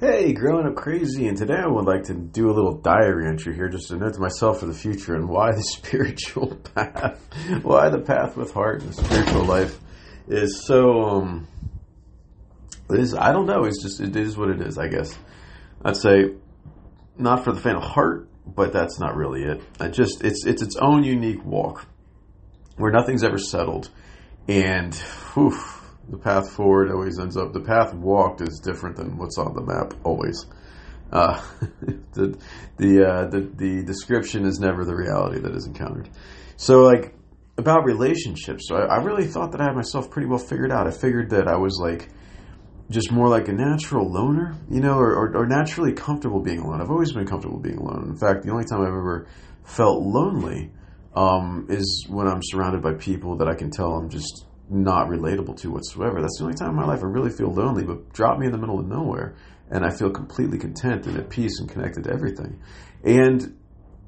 Hey, growing up crazy, and today I would like to do a little diary entry here, just to note to myself for the future and why the spiritual path, why the path with heart and spiritual life is so. Um, is I don't know. It's just it is what it is. I guess I'd say not for the faint of heart, but that's not really it. I just it's it's its own unique walk where nothing's ever settled, and whew, the path forward always ends up the path walked is different than what's on the map always. Uh, the the, uh, the the description is never the reality that is encountered. So like about relationships, so I, I really thought that I had myself pretty well figured out. I figured that I was like just more like a natural loner, you know, or, or, or naturally comfortable being alone. I've always been comfortable being alone. In fact, the only time I've ever felt lonely um, is when I'm surrounded by people that I can tell I'm just not relatable to whatsoever. That's the only time in my life I really feel lonely, but drop me in the middle of nowhere and I feel completely content and at peace and connected to everything. And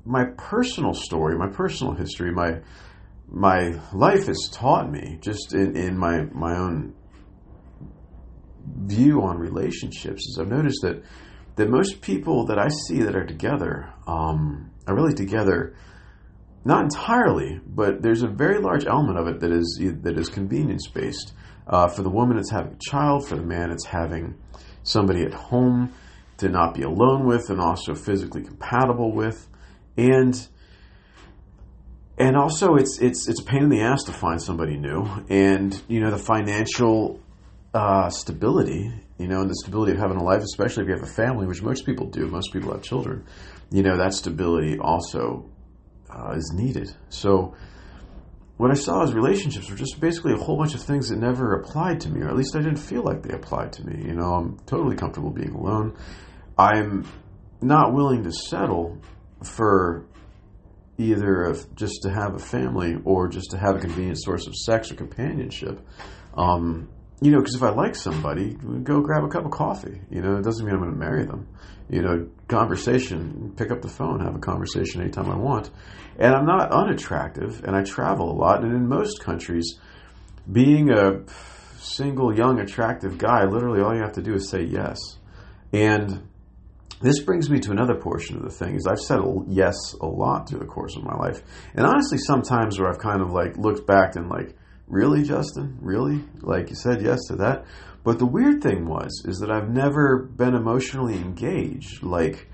my personal story, my personal history, my my life has taught me just in, in my my own view on relationships is I've noticed that that most people that I see that are together um, are really together not entirely, but there's a very large element of it that is that is convenience based. Uh, for the woman, it's having a child. For the man, it's having somebody at home to not be alone with, and also physically compatible with, and and also it's it's it's a pain in the ass to find somebody new, and you know the financial uh, stability, you know, and the stability of having a life, especially if you have a family, which most people do. Most people have children. You know that stability also uh, is needed. So what I saw as relationships were just basically a whole bunch of things that never applied to me, or at least I didn't feel like they applied to me. You know, I'm totally comfortable being alone. I'm not willing to settle for either of just to have a family or just to have a convenient source of sex or companionship. Um, you know, because if I like somebody, go grab a cup of coffee. You know, it doesn't mean I'm going to marry them. You know, conversation, pick up the phone, have a conversation anytime I want. And I'm not unattractive, and I travel a lot. And in most countries, being a single, young, attractive guy, literally all you have to do is say yes. And this brings me to another portion of the thing is I've said yes a lot through the course of my life. And honestly, sometimes where I've kind of like looked back and like, really, Justin? Really? Like you said yes to that? But the weird thing was, is that I've never been emotionally engaged. Like,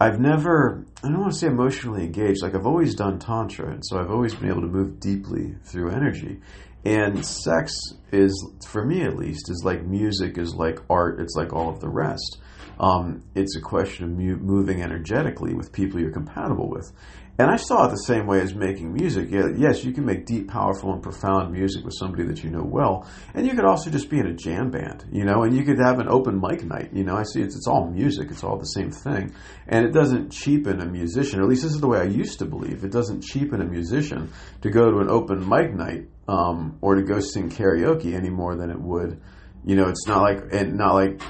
I've never, I don't want to say emotionally engaged, like I've always done Tantra, and so I've always been able to move deeply through energy. And sex is, for me at least, is like music, is like art, it's like all of the rest. Um, it's a question of mu- moving energetically with people you're compatible with. And I saw it the same way as making music. Yeah, yes, you can make deep, powerful, and profound music with somebody that you know well, and you could also just be in a jam band, you know, and you could have an open mic night. You know, I see it's, it's all music; it's all the same thing, and it doesn't cheapen a musician. At least this is the way I used to believe. It doesn't cheapen a musician to go to an open mic night um, or to go sing karaoke any more than it would. You know, it's not like and not like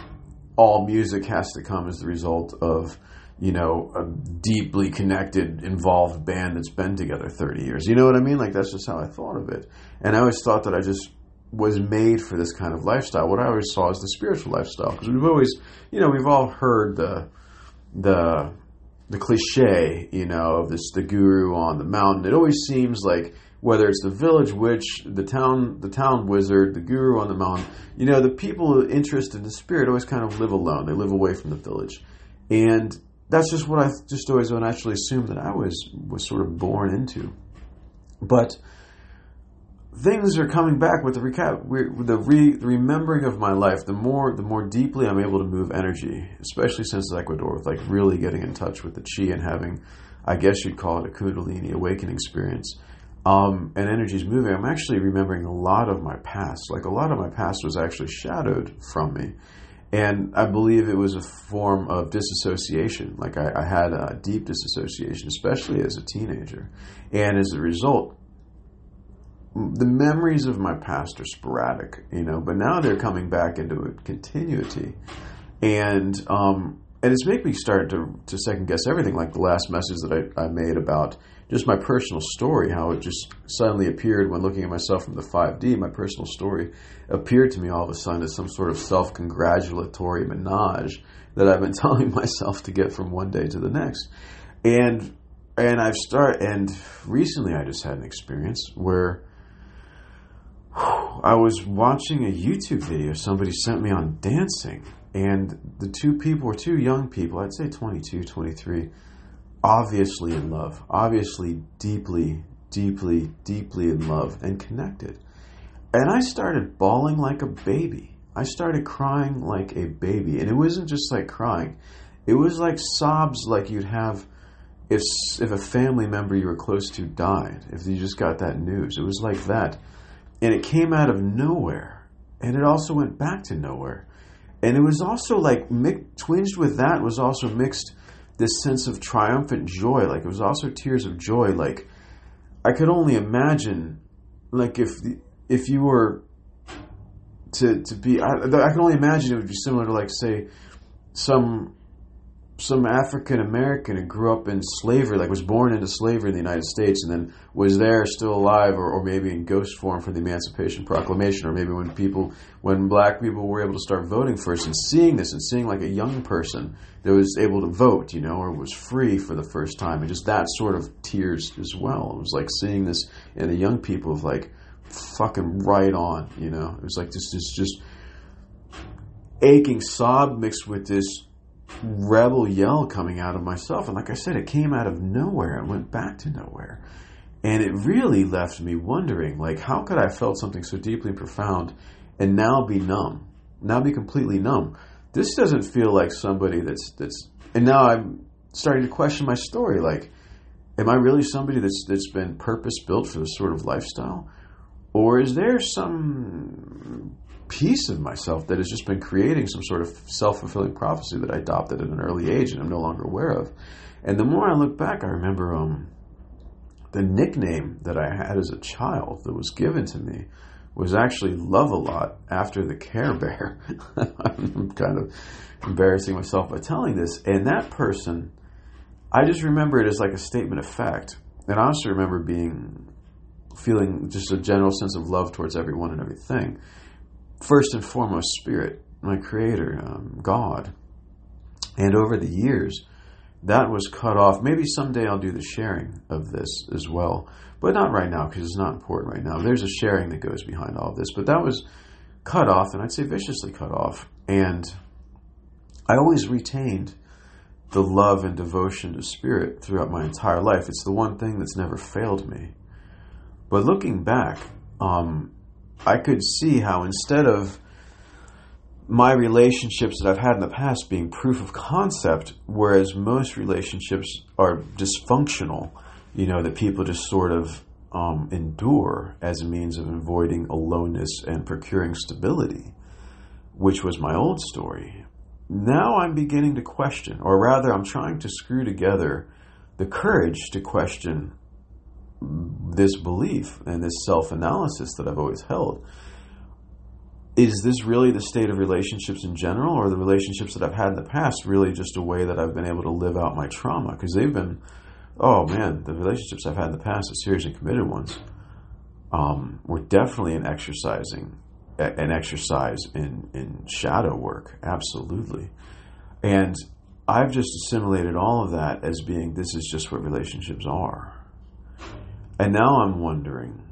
all music has to come as the result of you know, a deeply connected, involved band that's been together 30 years. You know what I mean? Like, that's just how I thought of it. And I always thought that I just was made for this kind of lifestyle. What I always saw is the spiritual lifestyle. Because we've always, you know, we've all heard the, the, the cliche, you know, of this, the guru on the mountain. It always seems like whether it's the village witch, the town, the town wizard, the guru on the mountain, you know, the people interested in the spirit always kind of live alone. They live away from the village. And that's just what I just always naturally assumed that I was was sort of born into. But things are coming back with the recap, with the, re, the remembering of my life. The more the more deeply I'm able to move energy, especially since Ecuador, with like really getting in touch with the chi and having, I guess you'd call it a Kundalini awakening experience. Um, and energy is moving. I'm actually remembering a lot of my past. Like a lot of my past was actually shadowed from me and I believe it was a form of disassociation. Like I, I, had a deep disassociation, especially as a teenager, and as a result, the memories of my past are sporadic, you know. But now they're coming back into a continuity, and um, and it's made me start to to second guess everything. Like the last message that I, I made about just my personal story, how it just suddenly appeared when looking at myself from the 5D, my personal story appeared to me all of a sudden as some sort of self congratulatory menage that I've been telling myself to get from one day to the next. And and I've started and recently I just had an experience where I was watching a YouTube video somebody sent me on dancing and the two people were two young people, I'd say 22, 23 obviously in love, obviously deeply, deeply, deeply in love and connected. And I started bawling like a baby. I started crying like a baby. And it wasn't just like crying, it was like sobs like you'd have if, if a family member you were close to died, if you just got that news. It was like that. And it came out of nowhere. And it also went back to nowhere. And it was also like, twinged with that was also mixed this sense of triumphant joy. Like it was also tears of joy. Like I could only imagine, like if if you were to to be, I, I can only imagine it would be similar to like say some some African American who grew up in slavery, like was born into slavery in the United States, and then was there still alive, or, or maybe in ghost form for the Emancipation Proclamation, or maybe when people, when black people were able to start voting first, and seeing this, and seeing like a young person that was able to vote, you know, or was free for the first time, and just that sort of tears as well. It was like seeing this in the young people of like fucking right on, you know. It was like this, this just aching sob mixed with this rebel yell coming out of myself. And like I said, it came out of nowhere and went back to nowhere. And it really left me wondering, like, how could I have felt something so deeply profound and now be numb? Now be completely numb. This doesn't feel like somebody that's that's and now I'm starting to question my story. Like, am I really somebody that's that's been purpose built for this sort of lifestyle? Or is there some piece of myself that has just been creating some sort of self fulfilling prophecy that I adopted at an early age and I'm no longer aware of. And the more I look back, I remember um, the nickname that I had as a child that was given to me was actually Love a Lot after the Care Bear. I'm kind of embarrassing myself by telling this. And that person, I just remember it as like a statement of fact. And I also remember being feeling just a general sense of love towards everyone and everything first and foremost spirit, my creator, um, God. And over the years, that was cut off. Maybe someday I'll do the sharing of this as well, but not right now because it's not important right now. There's a sharing that goes behind all of this, but that was cut off, and I'd say viciously cut off. And I always retained the love and devotion to spirit throughout my entire life. It's the one thing that's never failed me. But looking back, um, I could see how instead of my relationships that I've had in the past being proof of concept, whereas most relationships are dysfunctional, you know, that people just sort of um, endure as a means of avoiding aloneness and procuring stability, which was my old story. Now I'm beginning to question, or rather, I'm trying to screw together the courage to question this belief and this self analysis that I've always held. Is this really the state of relationships in general, or the relationships that I've had in the past really just a way that I've been able to live out my trauma? Because they've been, oh man, the relationships I've had in the past, the serious and committed ones, um, were definitely an exercising, an exercise in in shadow work, absolutely. And I've just assimilated all of that as being this is just what relationships are and now I'm wondering,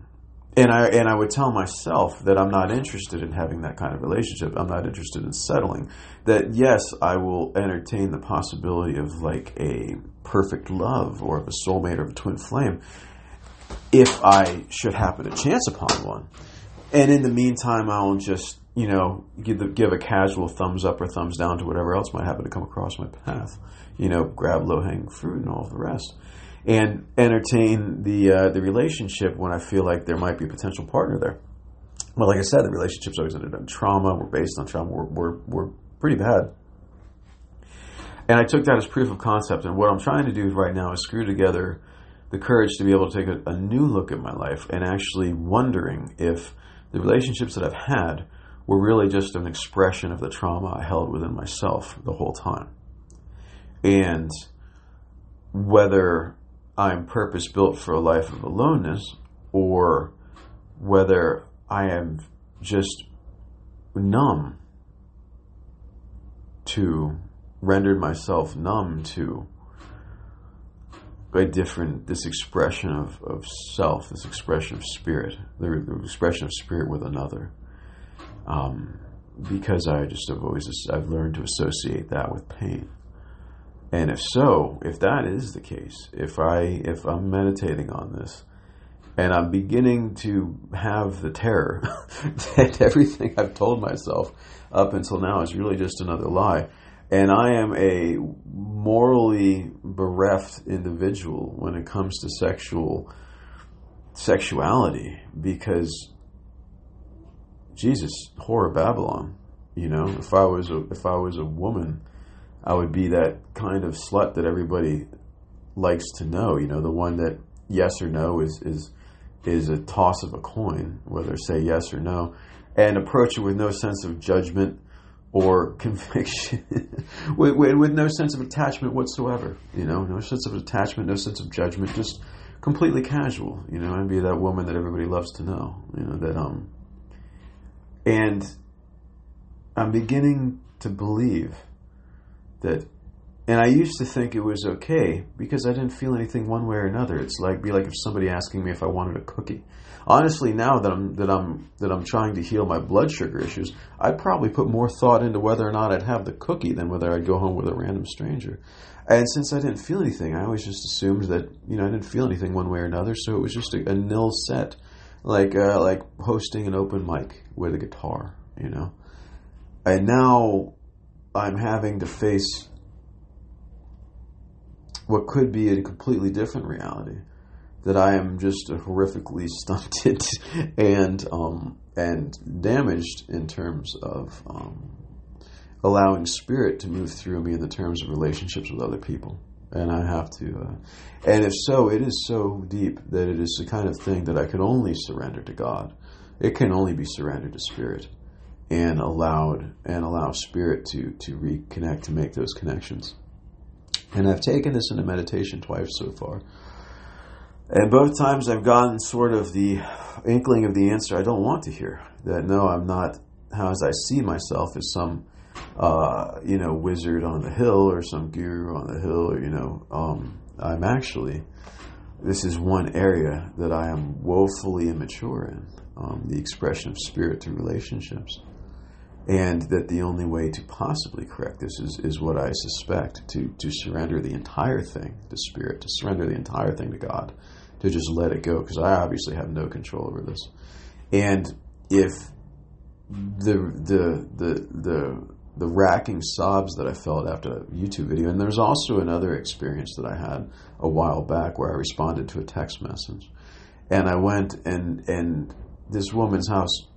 and I and I would tell myself that I'm not interested in having that kind of relationship. I'm not interested in settling. That yes, I will entertain the possibility of like a perfect love or of a soulmate or of a twin flame if I should happen to chance upon one. And in the meantime, I'll just you know give the, give a casual thumbs up or thumbs down to whatever else might happen to come across my path. You know, grab low hanging fruit and all the rest and entertain the uh, the relationship when I feel like there might be a potential partner there. Well, like I said, the relationships always ended in trauma. We're based on trauma. We're, we're, we're pretty bad. And I took that as proof of concept. And what I'm trying to do right now is screw together the courage to be able to take a, a new look at my life and actually wondering if the relationships that I've had were really just an expression of the trauma I held within myself the whole time. And whether I'm purpose built for a life of aloneness or whether I am just numb to rendered myself numb to a different this expression of, of self, this expression of spirit, the, the expression of spirit with another. Um, because I just have always I've learned to associate that with pain. And if so, if that is the case, if I if I'm meditating on this and I'm beginning to have the terror that everything I've told myself up until now is really just another lie, and I am a morally bereft individual when it comes to sexual sexuality because Jesus, horror Babylon. You know, if I was a if I was a woman, I would be that kind of slut that everybody likes to know. You know, the one that yes or no is is is a toss of a coin, whether say yes or no, and approach it with no sense of judgment or conviction, with, with, with, no sense of attachment whatsoever. You know, no sense of attachment, no sense of judgment, just completely casual. You know, and be that woman that everybody loves to know. You know that um, and I'm beginning to believe that and I used to think it was okay because I didn't feel anything one way or another. It's like be like if somebody asking me if I wanted a cookie. Honestly, now that I'm that I'm that I'm trying to heal my blood sugar issues, I'd probably put more thought into whether or not I'd have the cookie than whether I'd go home with a random stranger. And since I didn't feel anything, I always just assumed that you know I didn't feel anything one way or another, so it was just a, a nil set, like uh, like hosting an open mic with a guitar, you know. And now I'm having to face what could be a completely different reality that I am just horrifically stunted and um, and damaged in terms of um, allowing spirit to move through me in the terms of relationships with other people. And I have to, uh, and if so, it is so deep that it is the kind of thing that I can only surrender to God. It can only be surrendered to spirit and allowed and allow spirit to to reconnect to make those connections. And I've taken this into meditation twice so far. And both times I've gotten sort of the inkling of the answer I don't want to hear. That no, I'm not how as I see myself as some uh, you know wizard on the hill or some guru on the hill or you know um, I'm actually this is one area that I am woefully immature in um, the expression of spirit through relationships and that the only way to possibly correct this is, is what I suspect to, to surrender the entire thing to Spirit, to surrender the entire thing to God, to just let it go, because I obviously have no control over this. And if the, the, the, the, the racking sobs that I felt after a YouTube video, and there's also another experience that I had a while back where I responded to a text message. And I went and, and this woman's house,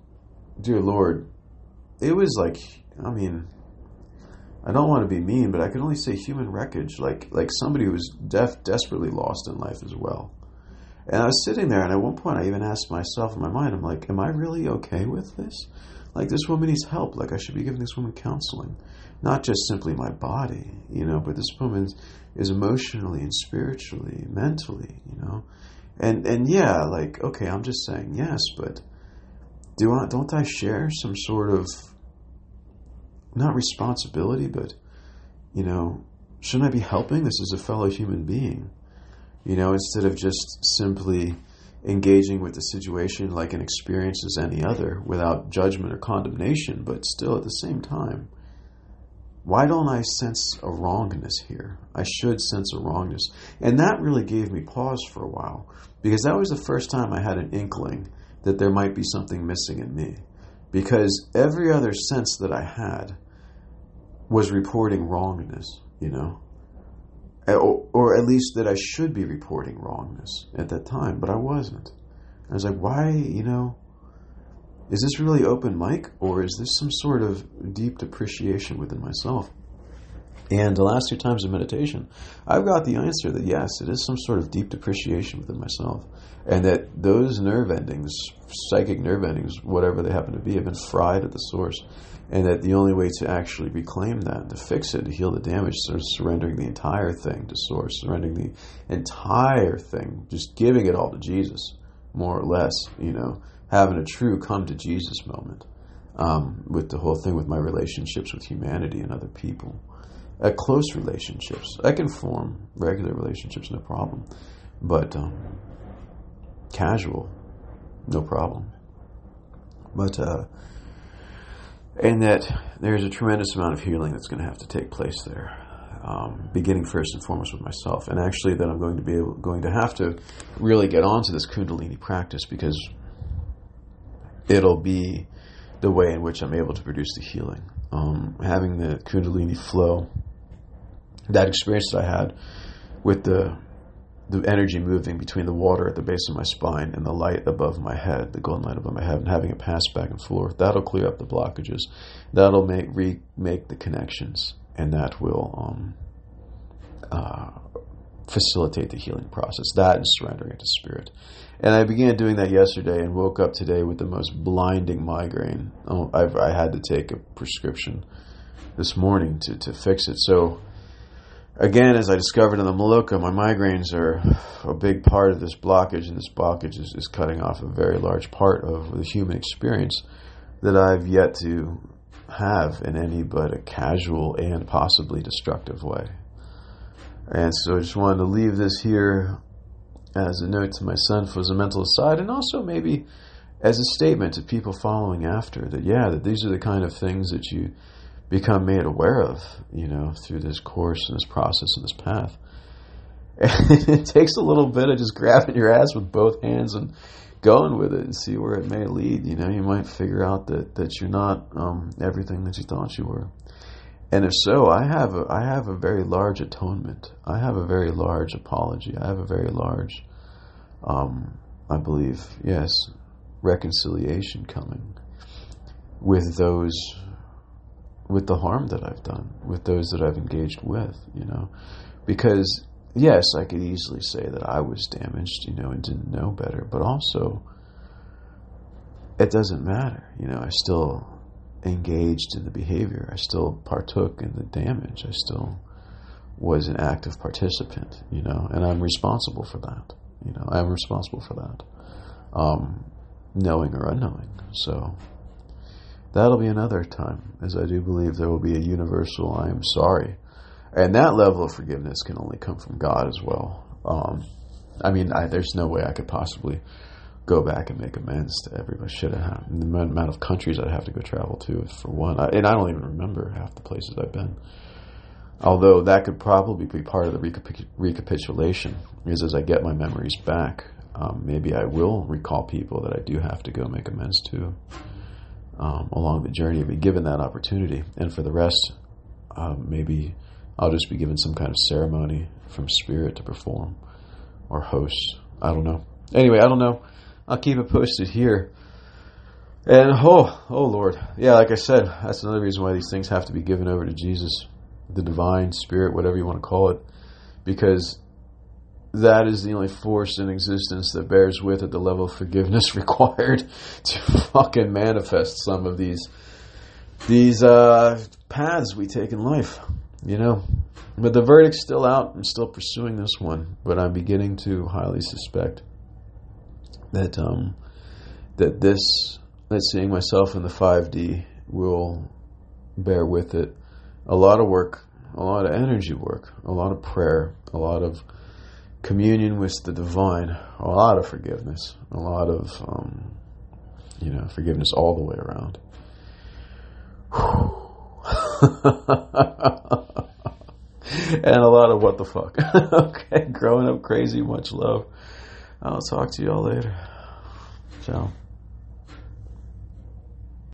dear Lord, it was like, I mean, I don't want to be mean, but I can only say human wreckage, like like somebody who was def- desperately lost in life as well. And I was sitting there, and at one point, I even asked myself in my mind, I'm like, am I really okay with this? Like, this woman needs help. Like, I should be giving this woman counseling, not just simply my body, you know, but this woman is emotionally and spiritually, mentally, you know. And and yeah, like, okay, I'm just saying yes, but do I, don't I share some sort of not responsibility, but you know, shouldn't I be helping this as a fellow human being? You know, instead of just simply engaging with the situation like an experience as any other without judgment or condemnation, but still at the same time, why don't I sense a wrongness here? I should sense a wrongness. And that really gave me pause for a while because that was the first time I had an inkling that there might be something missing in me. Because every other sense that I had was reporting wrongness, you know, or, or, at least that I should be reporting wrongness at that time, but I wasn't. I was like, why, you know, is this really open mic or is this some sort of deep depreciation within myself? And the last two times of meditation, I've got the answer that yes, it is some sort of deep depreciation within myself. And that those nerve endings, psychic nerve endings, whatever they happen to be, have been fried at the source. And that the only way to actually reclaim that, to fix it, to heal the damage, is surrendering the entire thing to source, surrendering the entire thing, just giving it all to Jesus, more or less, you know, having a true come to Jesus moment um, with the whole thing with my relationships with humanity and other people at close relationships. I can form regular relationships, no problem, but um, casual, no problem. But uh, and that there's a tremendous amount of healing that's going to have to take place there. Um, beginning first and foremost with myself, and actually that I'm going to be able, going to have to really get onto this Kundalini practice because it'll be the way in which I'm able to produce the healing. Um, having the Kundalini flow that experience that I had with the the energy moving between the water at the base of my spine and the light above my head, the golden light above my head, and having it pass back and forth, that'll clear up the blockages. That'll make remake the connections, and that will um, uh, facilitate the healing process. That and surrendering it to spirit. And I began doing that yesterday, and woke up today with the most blinding migraine. Oh, I had to take a prescription this morning to to fix it. So again, as I discovered in the Maloka, my migraines are a big part of this blockage, and this blockage is, is cutting off a very large part of the human experience that I've yet to have in any but a casual and possibly destructive way. And so I just wanted to leave this here as a note to my son for a mental aside, and also maybe as a statement to people following after that, yeah, that these are the kind of things that you become made aware of, you know, through this course and this process and this path. And it takes a little bit of just grabbing your ass with both hands and going with it and see where it may lead. You know, you might figure out that, that you're not um, everything that you thought you were. And if so, I have a, I have a very large atonement. I have a very large apology. I have a very large, um, I believe, yes, reconciliation coming with those with the harm that I've done, with those that I've engaged with, you know. Because, yes, I could easily say that I was damaged, you know, and didn't know better, but also, it doesn't matter, you know, I still engaged in the behavior, I still partook in the damage, I still was an active participant, you know, and I'm responsible for that, you know, I'm responsible for that, um, knowing or unknowing, so that'll be another time, as I do believe there will be a universal I am sorry. And that level of forgiveness can only come from God as well. Um, I mean, I, there's no way I could possibly go back and make amends to everybody. Should have. The amount of countries I'd have to go travel to, for one. I, and I don't even remember half the places I've been. Although that could probably be part of the recapitulation, is as I get my memories back, um, maybe I will recall people that I do have to go make amends to um, along the journey, and be given that opportunity. And for the rest, um, maybe I'll just be given some kind of ceremony from spirit to perform or host. I don't know. Anyway, I don't know. I'll keep it posted here. And oh, oh Lord, yeah, like I said, that's another reason why these things have to be given over to Jesus, the divine spirit, whatever you want to call it, because that is the only force in existence that bears with at the level of forgiveness required to fucking manifest some of these these uh, paths we take in life, you know. But the verdict's still out. I'm still pursuing this one, but I'm beginning to highly suspect that um, that this that seeing myself in the 5D will bear with it a lot of work, a lot of energy work, a lot of prayer, a lot of communion with the divine, a lot of forgiveness, a lot of, um, you know, forgiveness all the way around. and a lot of what the fuck. okay, growing up crazy, much love. I'll talk to you all later. Ciao.